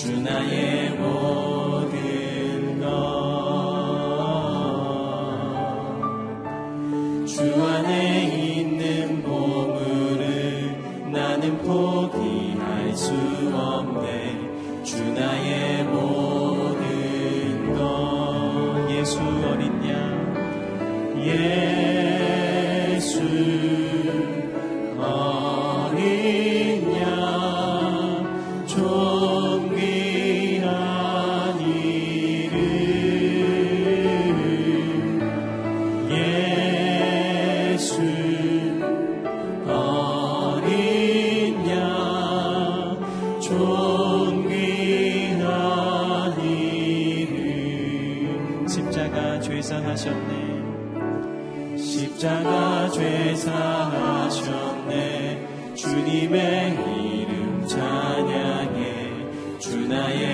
주, 주 나의 모든 것. 주나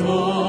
양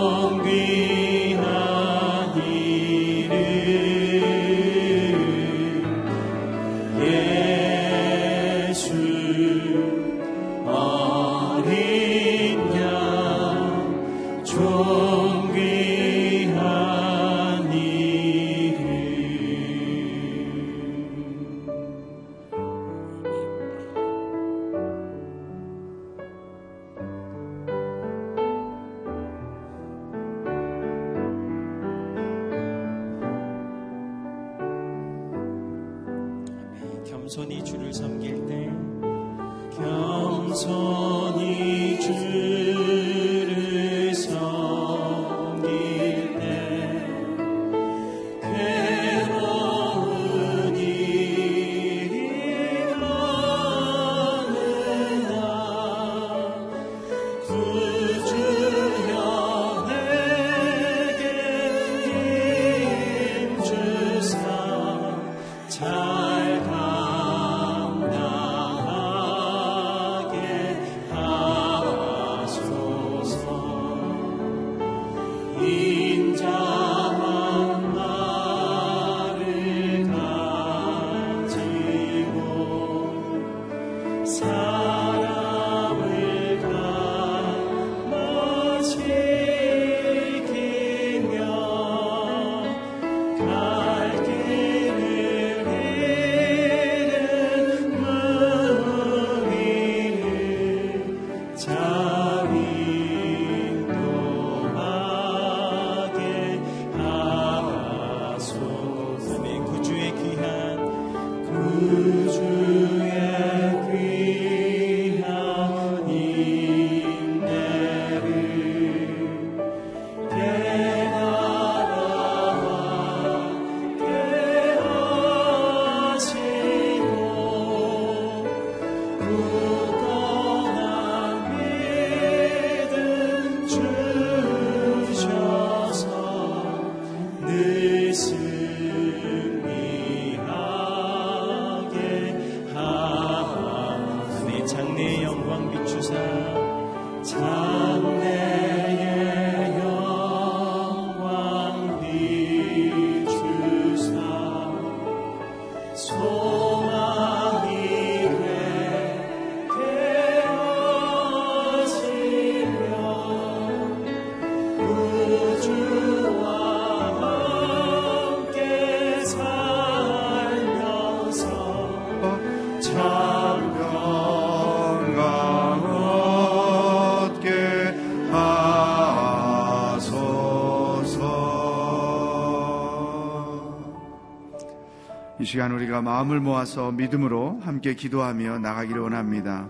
이 시간 우리가 마음을 모아서 믿음으로 함께 기도하며 나가기를 원합니다.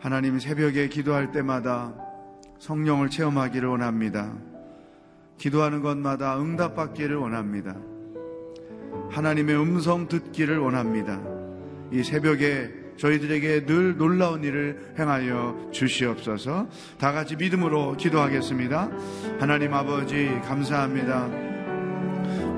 하나님 새벽에 기도할 때마다 성령을 체험하기를 원합니다. 기도하는 것마다 응답받기를 원합니다. 하나님의 음성 듣기를 원합니다. 이 새벽에 저희들에게 늘 놀라운 일을 행하여 주시옵소서. 다 같이 믿음으로 기도하겠습니다. 하나님 아버지 감사합니다.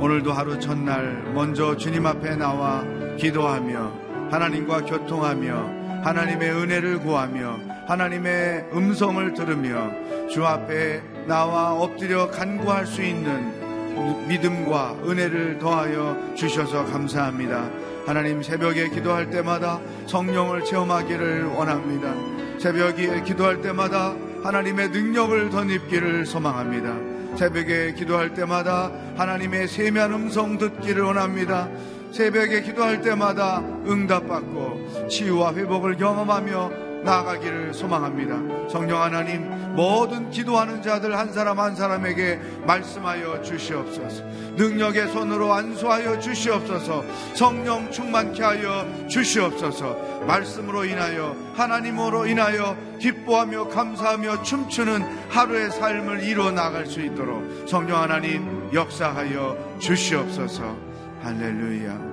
오늘도 하루 첫날 먼저 주님 앞에 나와 기도하며 하나님과 교통하며 하나님의 은혜를 구하며 하나님의 음성을 들으며 주 앞에 나와 엎드려 간구할 수 있는 믿음과 은혜를 더하여 주셔서 감사합니다. 하나님 새벽에 기도할 때마다 성령을 체험하기를 원합니다. 새벽에 기도할 때마다 하나님의 능력을 덧입기를 소망합니다. 새벽에 기도할 때마다 하나님의 세미한 음성 듣기를 원합니다. 새벽에 기도할 때마다 응답받고 치유와 회복을 경험하며 나아가기를 소망합니다. 성령 하나님, 모든 기도하는 자들 한 사람 한 사람에게 말씀하여 주시옵소서. 능력의 손으로 안수하여 주시옵소서. 성령 충만케 하여 주시옵소서. 말씀으로 인하여 하나님으로 인하여 기뻐하며 감사하며 춤추는 하루의 삶을 이루어 나갈 수 있도록 성령 하나님 역사하여 주시옵소서. 할렐루야.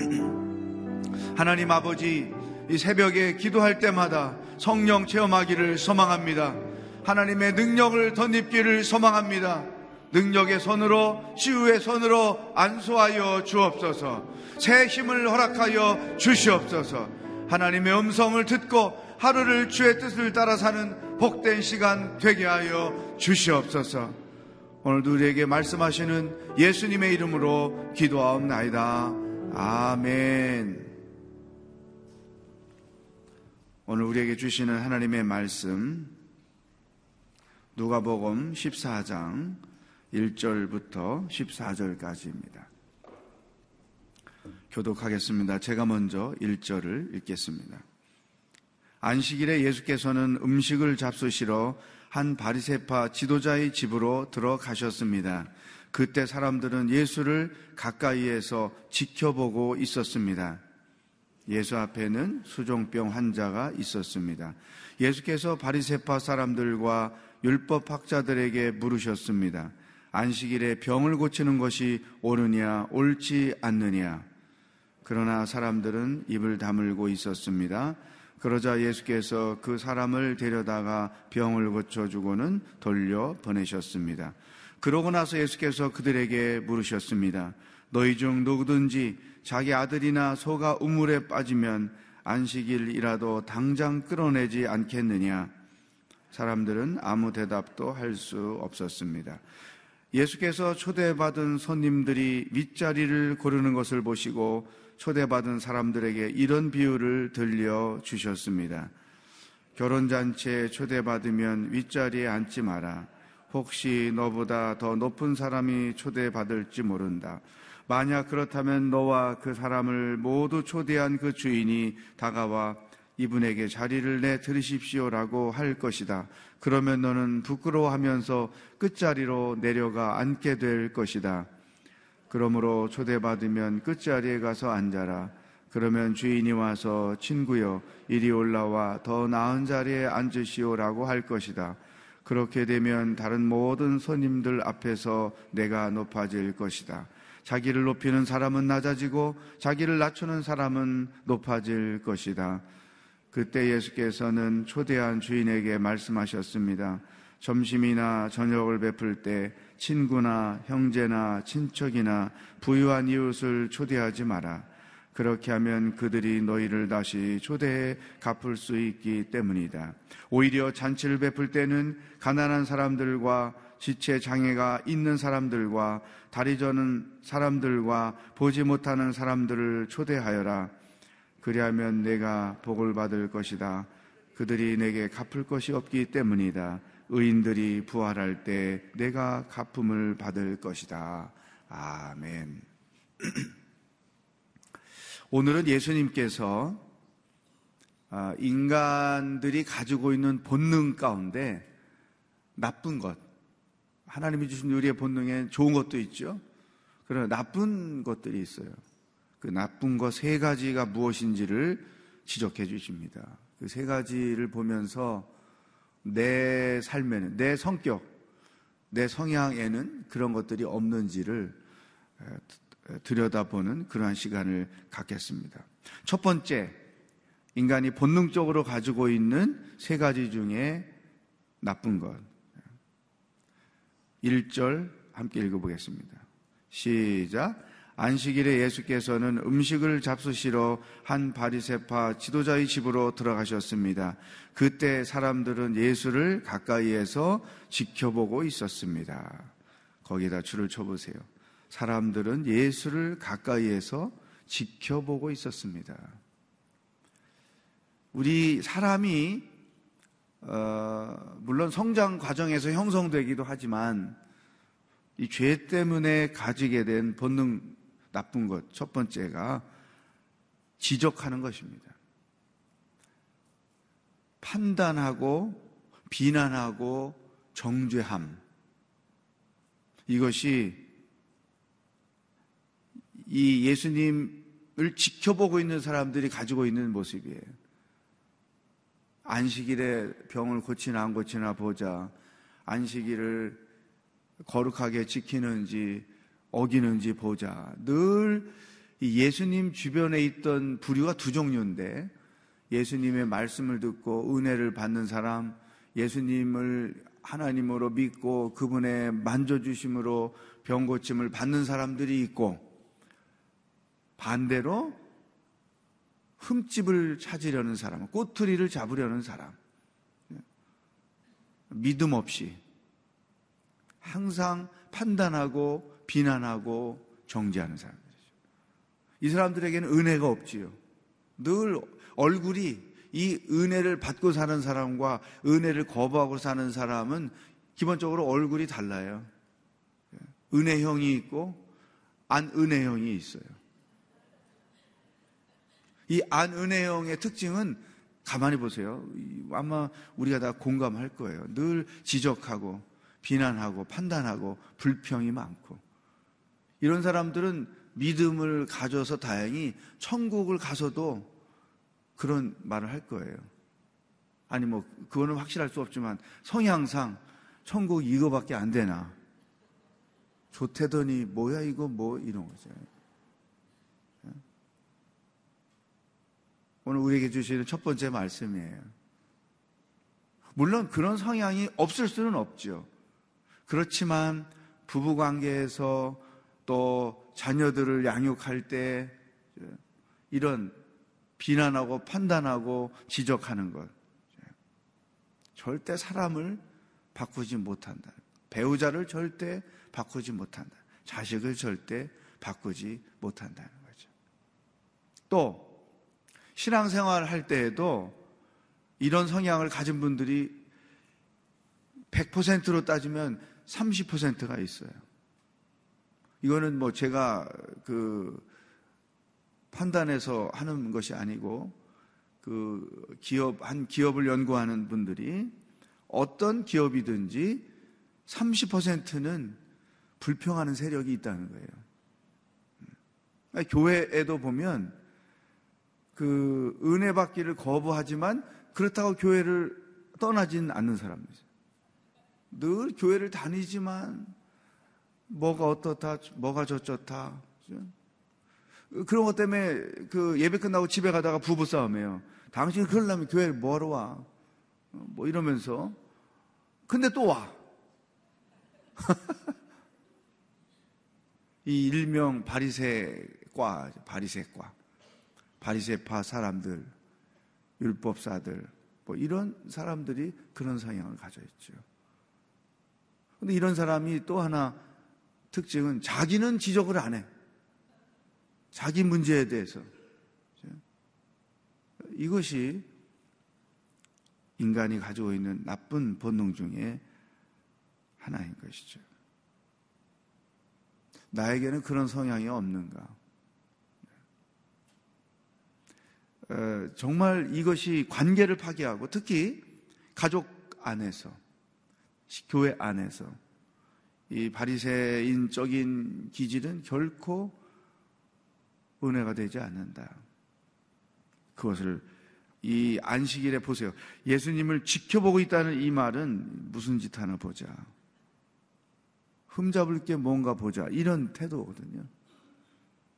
하나님 아버지 이 새벽에 기도할 때마다 성령 체험하기를 소망합니다. 하나님의 능력을 덧입기를 소망합니다. 능력의 손으로 치유의 손으로 안수하여 주옵소서. 새 힘을 허락하여 주시옵소서. 하나님의 음성을 듣고 하루를 주의 뜻을 따라 사는 복된 시간 되게 하여 주시옵소서. 오늘도 우리에게 말씀하시는 예수님의 이름으로 기도하옵나이다. 아멘. 오늘 우리에게 주시는 하나님의 말씀 누가복음 14장 1절부터 14절까지입니다. 교독하겠습니다. 제가 먼저 1절을 읽겠습니다. 안식일에 예수께서는 음식을 잡수시러 한 바리세파 지도자의 집으로 들어가셨습니다. 그때 사람들은 예수를 가까이에서 지켜보고 있었습니다. 예수 앞에는 수종병 환자가 있었습니다. 예수께서 바리세파 사람들과 율법 학자들에게 물으셨습니다. 안식일에 병을 고치는 것이 옳으냐 옳지 않느냐. 그러나 사람들은 입을 다물고 있었습니다. 그러자 예수께서 그 사람을 데려다가 병을 고쳐주고는 돌려 보내셨습니다. 그러고 나서 예수께서 그들에게 물으셨습니다. 너희 중 누구든지 자기 아들이나 소가 우물에 빠지면 안식일이라도 당장 끌어내지 않겠느냐? 사람들은 아무 대답도 할 수 없었습니다. 예수께서 초대받은 손님들이 윗자리를 고르는 것을 보시고 초대받은 사람들에게 이런 비유를 들려 주셨습니다. 결혼잔치에 초대받으면 윗자리에 앉지 마라. 혹시 너보다 더 높은 사람이 초대받을지 모른다. 만약 그렇다면 너와 그 사람을 모두 초대한 그 주인이 다가와 이분에게 자리를 내 들으십시오라고 할 것이다. 그러면 너는 부끄러워하면서 끝자리로 내려가 앉게 될 것이다. 그러므로 초대받으면 끝자리에 가서 앉아라. 그러면 주인이 와서 친구여 이리 올라와 더 나은 자리에 앉으시오라고 할 것이다. 그렇게 되면 다른 모든 손님들 앞에서 내가 높아질 것이다. 자기를 높이는 사람은 낮아지고 자기를 낮추는 사람은 높아질 것이다. 그때 예수께서는 초대한 주인에게 말씀하셨습니다. 점심이나 저녁을 베풀 때 친구나 형제나 친척이나 부유한 이웃을 초대하지 마라. 그렇게 하면 그들이 너희를 다시 초대해 갚을 수 있기 때문이다. 오히려 잔치를 베풀 때는 가난한 사람들과 지체 장애가 있는 사람들과 다리 저는 사람들과 보지 못하는 사람들을 초대하여라. 그리하면 내가 복을 받을 것이다. 그들이 내게 갚을 것이 없기 때문이다. 의인들이 부활할 때 내가 갚음을 받을 것이다. 아멘. 오늘은 예수님께서 아, 인간들이 가지고 있는 본능 가운데 나쁜 것, 하나님이 주신 우리의 본능에 좋은 것도 있죠. 그러나 나쁜 것들이 있어요. 그 나쁜 것 세 가지가 무엇인지를 지적해 주십니다. 그 세 가지를 보면서 내 삶에는, 내 성격, 내 성향에는 그런 것들이 없는지를 들여다보는 그러한 시간을 갖겠습니다. 첫 번째, 인간이 본능적으로 가지고 있는 세 가지 중에 나쁜 것. 1절 함께 읽어보겠습니다. 시작. 안식일에 예수께서는 음식을 잡수시러 한 바리세파 지도자의 집으로 들어가셨습니다. 그때 사람들은 예수를 가까이에서 지켜보고 있었습니다. 거기다 줄을 쳐보세요. 사람들은 예수를 가까이에서 지켜보고 있었습니다. 우리 사람이 어, 물론 성장 과정에서 형성되기도 하지만 이 죄 때문에 가지게 된 본능 나쁜 것 첫 번째가 지적하는 것입니다. 판단하고 비난하고 정죄함 이것이 이 예수님을 지켜보고 있는 사람들이 가지고 있는 모습이에요. 안식일에 병을 고치나 안 고치나 보자. 안식일을 거룩하게 지키는지 어기는지 보자. 늘 예수님 주변에 있던 부류가 두 종류인데 예수님의 말씀을 듣고 은혜를 받는 사람, 예수님을 하나님으로 믿고 그분의 만져주심으로 병 고침을 받는 사람들이 있고 반대로 흠집을 찾으려는 사람, 꼬투리를 잡으려는 사람, 믿음 없이 항상 판단하고 비난하고 정죄하는 사람들이죠. 이 사람들에게는 은혜가 없지요. 늘 얼굴이 이 은혜를 받고 사는 사람과 은혜를 거부하고 사는 사람은 기본적으로 얼굴이 달라요. 은혜형이 있고 안 은혜형이 있어요. 이 안은혜형의 특징은 가만히 보세요. 아마 우리가 다 공감할 거예요. 늘 지적하고 비난하고 판단하고 불평이 많고 이런 사람들은 믿음을 가져서 다행히 천국을 가서도 그런 말을 할 거예요. 아니 뭐 그거는 확실할 수 없지만 성향상 천국 이거밖에 안 되나 좋대더니 뭐야 이거 뭐 이런 거죠. 오늘 우리에게 주시는 첫 번째 말씀이에요. 물론 그런 성향이 없을 수는 없죠. 그렇지만 부부 관계에서 또 자녀들을 양육할 때 이런 비난하고 판단하고 지적하는 것 절대 사람을 바꾸지 못한다. 배우자를 절대 바꾸지 못한다. 자식을 절대 바꾸지 못한다는 거죠. 또 신앙생활 할 때에도 이런 성향을 가진 분들이 100%로 따지면 30%가 있어요. 이거는 뭐 제가 그 판단해서 하는 것이 아니고 그 기업, 한 기업을 연구하는 분들이 어떤 기업이든지 30%는 불평하는 세력이 있다는 거예요. 그러니까 교회에도 보면 그 은혜 받기를 거부하지만 그렇다고 교회를 떠나진 않는 사람이죠. 늘 교회를 다니지만 뭐가 어떻다, 뭐가 저쩌다. 그런 것 때문에 그 예배 끝나고 집에 가다가 부부 싸움이에요. 당신 그러려면 교회를 뭐하러 와? 뭐 이러면서. 근데 또 와. 이 일명 바리새과, 바리새과. 바리새파 사람들, 율법사들, 뭐 이런 사람들이 그런 성향을 가져 있죠. 근데 이런 사람이 또 하나 특징은 자기는 지적을 안 해. 자기 문제에 대해서. 이것이 인간이 가지고 있는 나쁜 본능 중에 하나인 것이죠. 나에게는 그런 성향이 없는가? 어, 정말 이것이 관계를 파괴하고 특히 가족 안에서 교회 안에서 이 바리새인적인 기질은 결코 은혜가 되지 않는다. 그것을 이 안식일에 보세요. 예수님을 지켜보고 있다는 이 말은 무슨 짓 하나 보자. 흠잡을 게 뭔가 보자. 이런 태도거든요.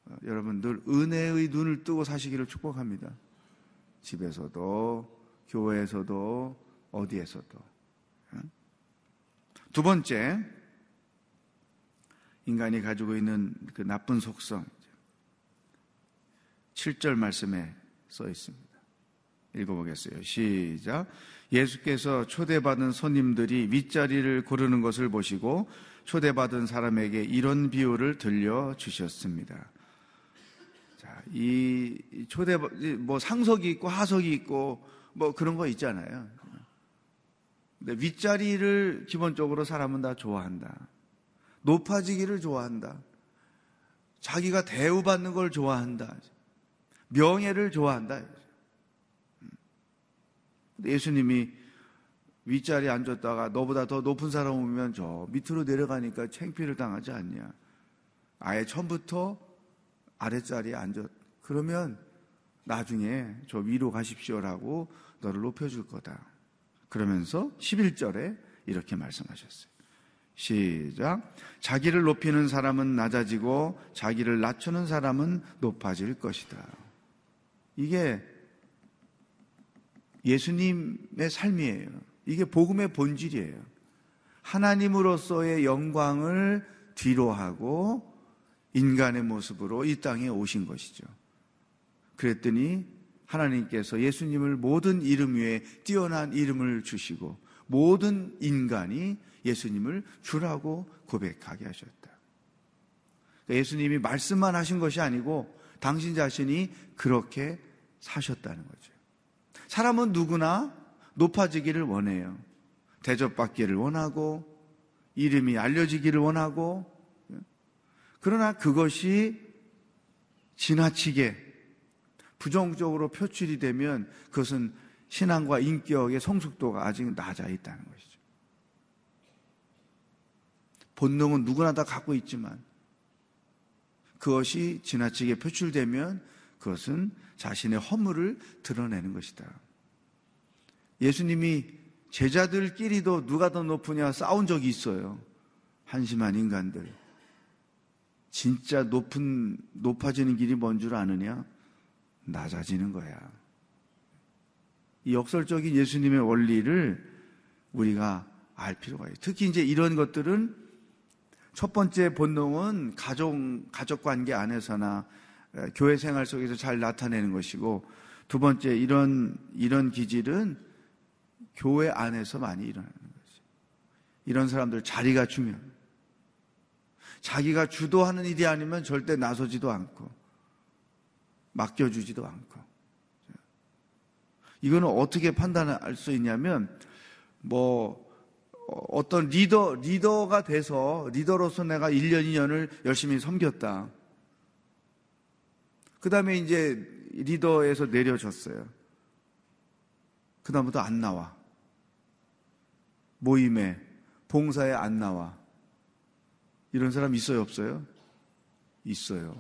어, 여러분 늘 은혜의 눈을 뜨고 사시기를 축복합니다. 집에서도, 교회에서도, 어디에서도. 어? 두 번째, 인간이 가지고 있는 그 나쁜 속성. 7절 말씀에 써 있습니다. 읽어보겠어요. 시작. 예수께서 초대받은 손님들이 윗자리를 고르는 것을 보시고 초대받은 사람에게 이런 비유를 들려주셨습니다. 자, 이 초대, 뭐 상석이 있고 하석이 있고 뭐 그런 거 있잖아요. 근데 윗자리를 기본적으로 사람은 다 좋아한다. 높아지기를 좋아한다. 자기가 대우받는 걸 좋아한다. 명예를 좋아한다. 예수님이 윗자리에 앉았다가 너보다 더 높은 사람 오면 저 밑으로 내려가니까 챙피를 당하지 않냐. 아예 처음부터 아랫자리에 앉았. 그러면 나중에 저 위로 가십시오라고 너를 높여줄 거다. 그러면서 11절에 이렇게 말씀하셨어요. 시작. 자기를 높이는 사람은 낮아지고 자기를 낮추는 사람은 높아질 것이다. 이게 예수님의 삶이에요. 이게 복음의 본질이에요. 하나님으로서의 영광을 뒤로하고 인간의 모습으로 이 땅에 오신 것이죠. 그랬더니 하나님께서 예수님을 모든 이름 위에 뛰어난 이름을 주시고 모든 인간이 예수님을 주라고 고백하게 하셨다. 그러니까 예수님이 말씀만 하신 것이 아니고 당신 자신이 그렇게 사셨다는 거죠. 사람은 누구나 높아지기를 원해요. 대접받기를 원하고, 이름이 알려지기를 원하고, 그러나 그것이 지나치게 부정적으로 표출이 되면 그것은 신앙과 인격의 성숙도가 아직 낮아 있다는 것이죠. 본능은 누구나 다 갖고 있지만 그것이 지나치게 표출되면 그것은 자신의 허물을 드러내는 것이다. 예수님이 제자들끼리도 누가 더 높으냐 싸운 적이 있어요. 한심한 인간들. 진짜 높은, 높아지는 길이 뭔 줄 아느냐? 낮아지는 거야. 이 역설적인 예수님의 원리를 우리가 알 필요가 있어요. 특히 이제 이런 것들은 첫 번째 본능은 가족, 가족 관계 안에서나 교회 생활 속에서 잘 나타내는 것이고 두 번째 이런, 이런 기질은 교회 안에서 많이 일어나는 거죠. 이런 사람들 자리가 중요합니다. 자기가 주도하는 일이 아니면 절대 나서지도 않고 맡겨주지도 않고 이거는 어떻게 판단할 수 있냐면 뭐 어떤 리더 리더가 돼서 리더로서 내가 1년 2년을 열심히 섬겼다. 그다음에 이제 리더에서 내려졌어요. 그다음부터 안 나와. 모임에 봉사에 안 나와. 이런 사람 있어요, 없어요? 있어요.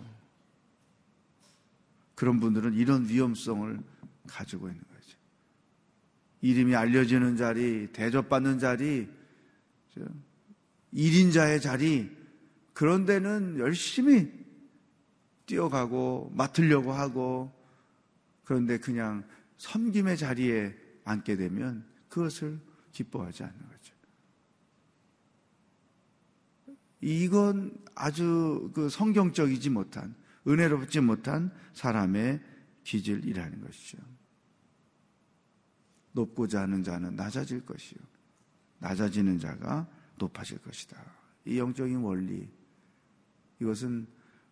그런 분들은 이런 위험성을 가지고 있는 거죠. 이름이 알려지는 자리, 대접받는 자리, 1인자의 자리, 그런 데는 열심히 뛰어가고 맡으려고 하고, 그런데 그냥 섬김의 자리에 앉게 되면 그것을 기뻐하지 않는 거죠. 이건 아주 그 성경적이지 못한, 은혜롭지 못한 사람의 기질이라는 것이죠. 높고자 하는 자는 낮아질 것이요. 낮아지는 자가 높아질 것이다. 이 영적인 원리, 이것은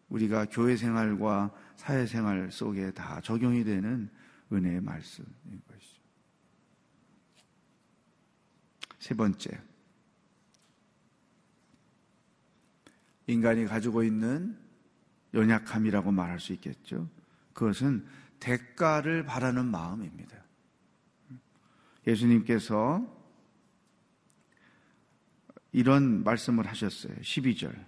우리가 교회 생활과 사회 생활 속에 다 적용이 되는 은혜의 말씀인 것이죠. 세 번째. 인간이 가지고 있는 연약함이라고 말할 수 있겠죠. 그것은 대가를 바라는 마음입니다. 예수님께서 이런 말씀을 하셨어요. 12절.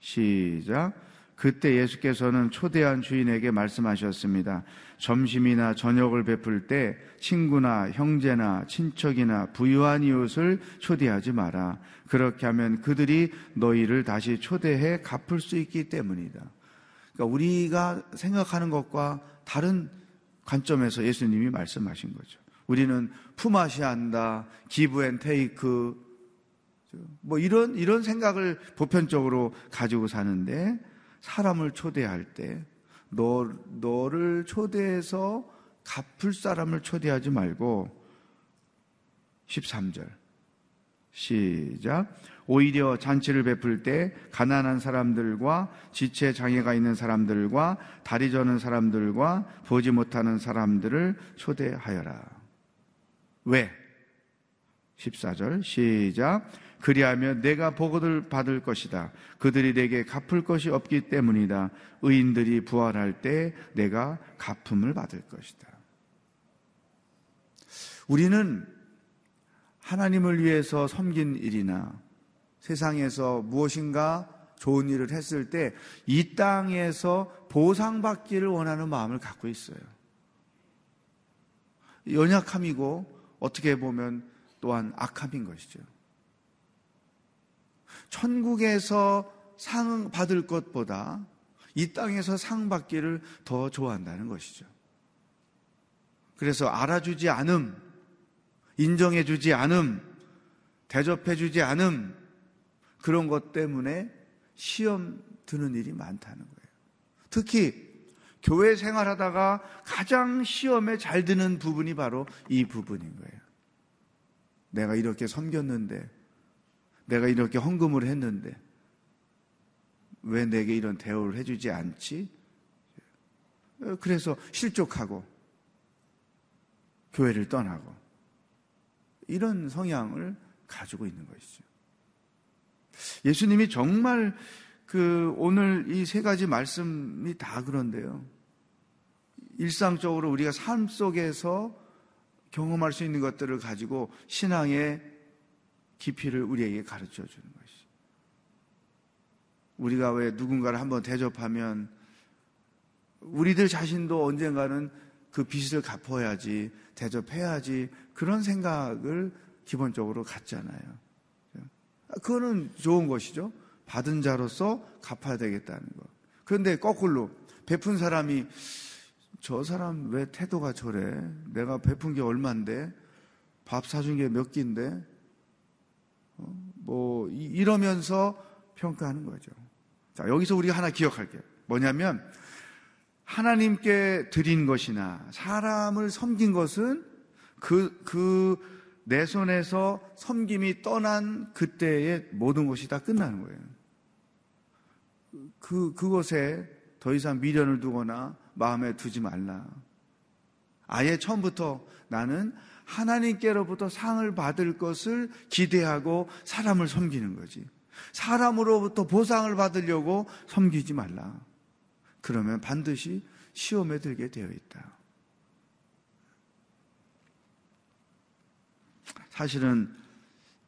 시작. 그때 예수께서는 초대한 주인에게 말씀하셨습니다. 점심이나 저녁을 베풀 때 친구나 형제나 친척이나 부유한 이웃을 초대하지 마라. 그렇게 하면 그들이 너희를 다시 초대해 갚을 수 있기 때문이다. 그러니까 우리가 생각하는 것과 다른 관점에서 예수님이 말씀하신 거죠. 우리는 품앗이 한다, give and take, 뭐 이런, 이런 생각을 보편적으로 가지고 사는데 사람을 초대할 때 너, 너를 초대해서 갚을 사람을 초대하지 말고 13절 시작 오히려 잔치를 베풀 때 가난한 사람들과 지체 장애가 있는 사람들과 다리 저는 사람들과 보지 못하는 사람들을 초대하여라. 왜? 14절 시작 그리하면 내가 보고를 받을 것이다. 그들이 내게 갚을 것이 없기 때문이다. 의인들이 부활할 때 내가 갚음을 받을 것이다. 우리는 하나님을 위해서 섬긴 일이나 세상에서 무엇인가 좋은 일을 했을 때 이 땅에서 보상받기를 원하는 마음을 갖고 있어요. 연약함이고 어떻게 보면 또한 악함인 것이죠. 천국에서 상 받을 것보다 이 땅에서 상 받기를 더 좋아한다는 것이죠. 그래서 알아주지 않음, 인정해주지 않음, 대접해주지 않음, 그런 것 때문에 시험 드는 일이 많다는 거예요. 특히 교회 생활하다가 가장 시험에 잘 드는 부분이 바로 이 부분인 거예요. 내가 이렇게 섬겼는데 내가 이렇게 헌금을 했는데 왜 내게 이런 대우를 해주지 않지? 그래서 실족하고 교회를 떠나고 이런 성향을 가지고 있는 것이죠. 예수님이 정말 그 오늘 이 세 가지 말씀이 다 그런데요. 일상적으로 우리가 삶 속에서 경험할 수 있는 것들을 가지고 신앙의 깊이를 우리에게 가르쳐 주는 것이. 우리가 왜 누군가를 한번 대접하면 우리들 자신도 언젠가는 그 빚을 갚아야지, 대접해야지, 그런 생각을 기본적으로 갖잖아요. 그거는 좋은 것이죠. 받은 자로서 갚아야 되겠다는 것. 그런데 거꾸로 베푼 사람이 저 사람 왜 태도가 저래? 내가 베푼 게 얼만데? 밥 사준 게 몇 끼인데? 뭐 이러면서 평가하는 거죠. 자, 여기서 우리가 하나 기억할게요. 뭐냐면 하나님께 드린 것이나 사람을 섬긴 것은 그, 그 내 손에서 섬김이 떠난 그때의 모든 것이 다 끝나는 거예요. 그, 그것에 더 이상 미련을 두거나 마음에 두지 말라. 아예 처음부터 나는 하나님께로부터 상을 받을 것을 기대하고 사람을 섬기는 거지. 사람으로부터 보상을 받으려고 섬기지 말라. 그러면 반드시 시험에 들게 되어 있다. 사실은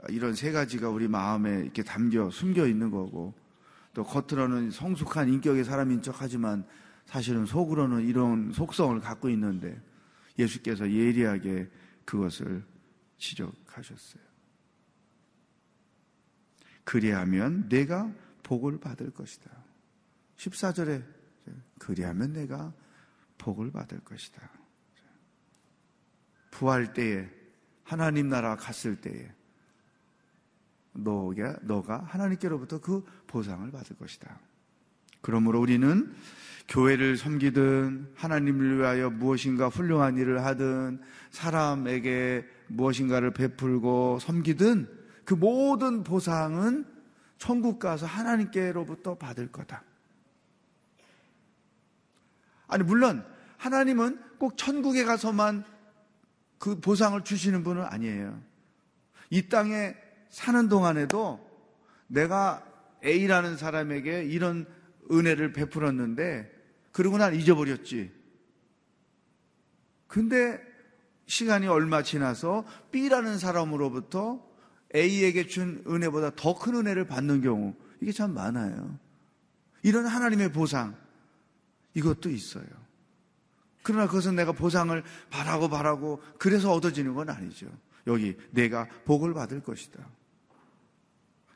이런 세 가지가 우리 마음에 이렇게 담겨 숨겨 있는 거고 또 겉으로는 성숙한 인격의 사람인 척 하지만 사실은 속으로는 이런 속성을 갖고 있는데 예수께서 예리하게 그것을 지적하셨어요. 그리하면 내가 복을 받을 것이다. 14절에 그리하면 내가 복을 받을 것이다. 부활 때에 하나님 나라 갔을 때에 너가, 하나님께로부터 그 보상을 받을 것이다. 그러므로 우리는 교회를 섬기든 하나님을 위하여 무엇인가 훌륭한 일을 하든 사람에게 무엇인가를 베풀고 섬기든 그 모든 보상은 천국 가서 하나님께로부터 받을 거다. 아니, 물론 하나님은 꼭 천국에 가서만 그 보상을 주시는 분은 아니에요. 이 땅에 사는 동안에도 내가 A라는 사람에게 이런 은혜를 베풀었는데 그러고 난 잊어버렸지. 근데 시간이 얼마 지나서 B라는 사람으로부터 A에게 준 은혜보다 더 큰 은혜를 받는 경우 이게 참 많아요. 이런 하나님의 보상, 이것도 있어요. 그러나 그것은 내가 보상을 바라고 바라고 그래서 얻어지는 건 아니죠. 여기 내가 복을 받을 것이다.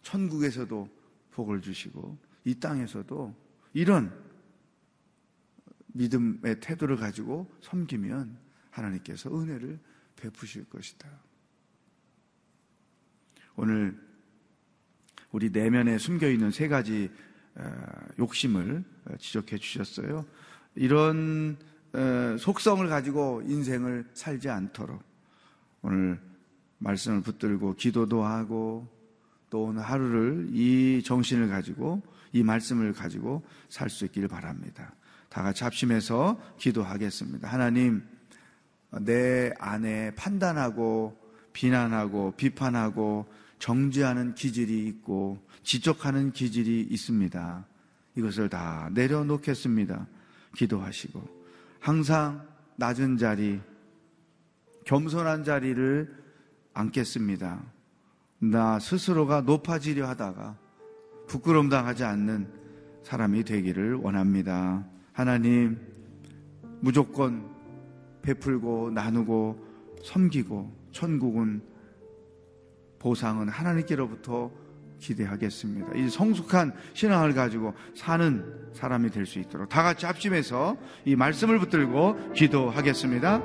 천국에서도 복을 주시고 이 땅에서도 이런 믿음의 태도를 가지고 섬기면 하나님께서 은혜를 베푸실 것이다. 오늘 우리 내면에 숨겨 있는 세 가지 어, 욕심을 지적해 주셨어요. 이런 어, 속성을 가지고 인생을 살지 않도록 오늘 말씀을 붙들고 기도도 하고 또 오늘 하루를 이 정신을 가지고 이 말씀을 가지고 살 수 있기를 바랍니다. 다 같이 합심해서 기도하겠습니다. 하나님, 내 안에 판단하고 비난하고 비판하고 정죄하는 기질이 있고 지적하는 기질이 있습니다. 이것을 다 내려놓겠습니다. 기도하시고 항상 낮은 자리, 겸손한 자리를 앉겠습니다. 나 스스로가 높아지려 하다가 부끄럼 당하지 않는 사람이 되기를 원합니다. 하나님, 무조건 베풀고 나누고 섬기고 천국은 보상은 하나님께로부터 기대하겠습니다. 이 성숙한 신앙을 가지고 사는 사람이 될 수 있도록 다 같이 합심해서 이 말씀을 붙들고 기도하겠습니다.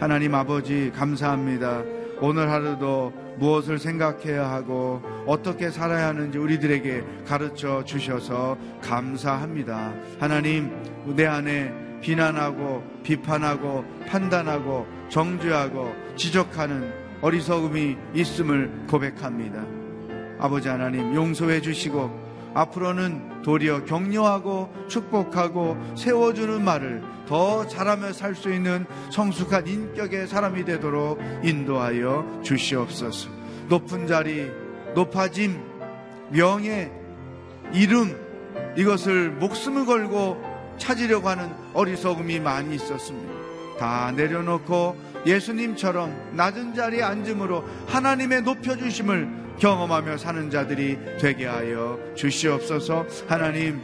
하나님 아버지 감사합니다. 오늘 하루도 무엇을 생각해야 하고 어떻게 살아야 하는지 우리들에게 가르쳐 주셔서 감사합니다. 하나님, 내 안에 비난하고 비판하고 판단하고 정죄하고 지적하는 어리석음이 있음을 고백합니다. 아버지 하나님 용서해 주시고 앞으로는 도리어 격려하고 축복하고 세워주는 말을 더 잘하며 살 수 있는 성숙한 인격의 사람이 되도록 인도하여 주시옵소서. 높은 자리, 높아짐, 명예, 이름, 이것을 목숨을 걸고 찾으려고 하는 어리석음이 많이 있었습니다. 다 내려놓고 예수님처럼 낮은 자리에 앉음으로 하나님의 높여주심을 경험하며 사는 자들이 되게 하여 주시옵소서 하나님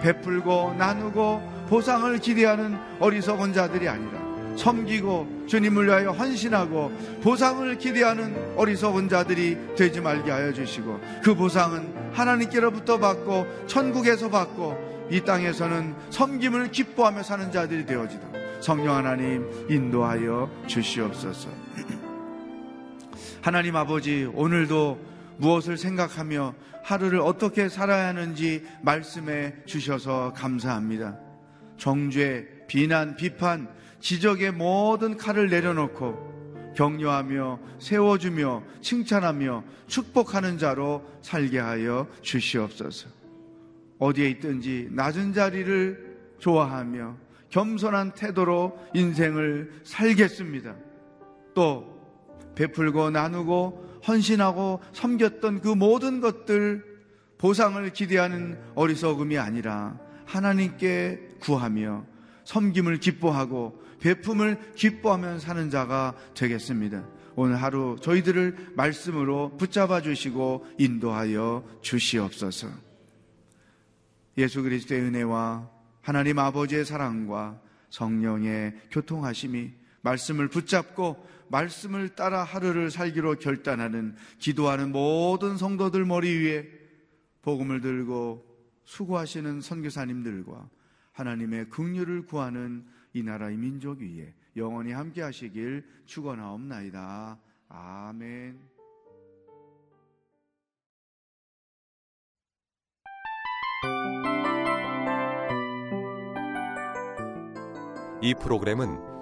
베풀고 나누고 보상을 기대하는 어리석은 자들이 아니라 섬기고 주님을 위하여 헌신하고 보상을 기대하는 어리석은 자들이 되지 말게 하여 주시고 그 보상은 하나님께로부터 받고 천국에서 받고 이 땅에서는 섬김을 기뻐하며 사는 자들이 되어지도록 성령 하나님 인도하여 주시옵소서. 하나님 아버지 오늘도 무엇을 생각하며 하루를 어떻게 살아야 하는지 말씀해 주셔서 감사합니다. 정죄, 비난, 비판, 지적의 모든 칼을 내려놓고 격려하며 세워주며 칭찬하며 축복하는 자로 살게 하여 주시옵소서. 어디에 있든지 낮은 자리를 좋아하며 겸손한 태도로 인생을 살겠습니다. 또 베풀고 나누고 헌신하고 섬겼던 그 모든 것들 보상을 기대하는 어리석음이 아니라 하나님께 구하며 섬김을 기뻐하고 베품을 기뻐하며 사는 자가 되겠습니다. 오늘 하루 저희들을 말씀으로 붙잡아 주시고 인도하여 주시옵소서. 예수 그리스도의 은혜와 하나님 아버지의 사랑과 성령의 교통하심이 말씀을 붙잡고 말씀을 따라 하루를 살기로 결단하는 기도하는 모든 성도들 머리 위에 복음을 들고 수고하시는 선교사님들과 하나님의 긍휼을 구하는 이 나라의 민족 위에 영원히 함께 하시길 축원하옵나이다. 아멘. 이 프로그램은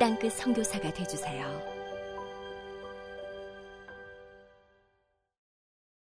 땅끝 선교사가 되주세요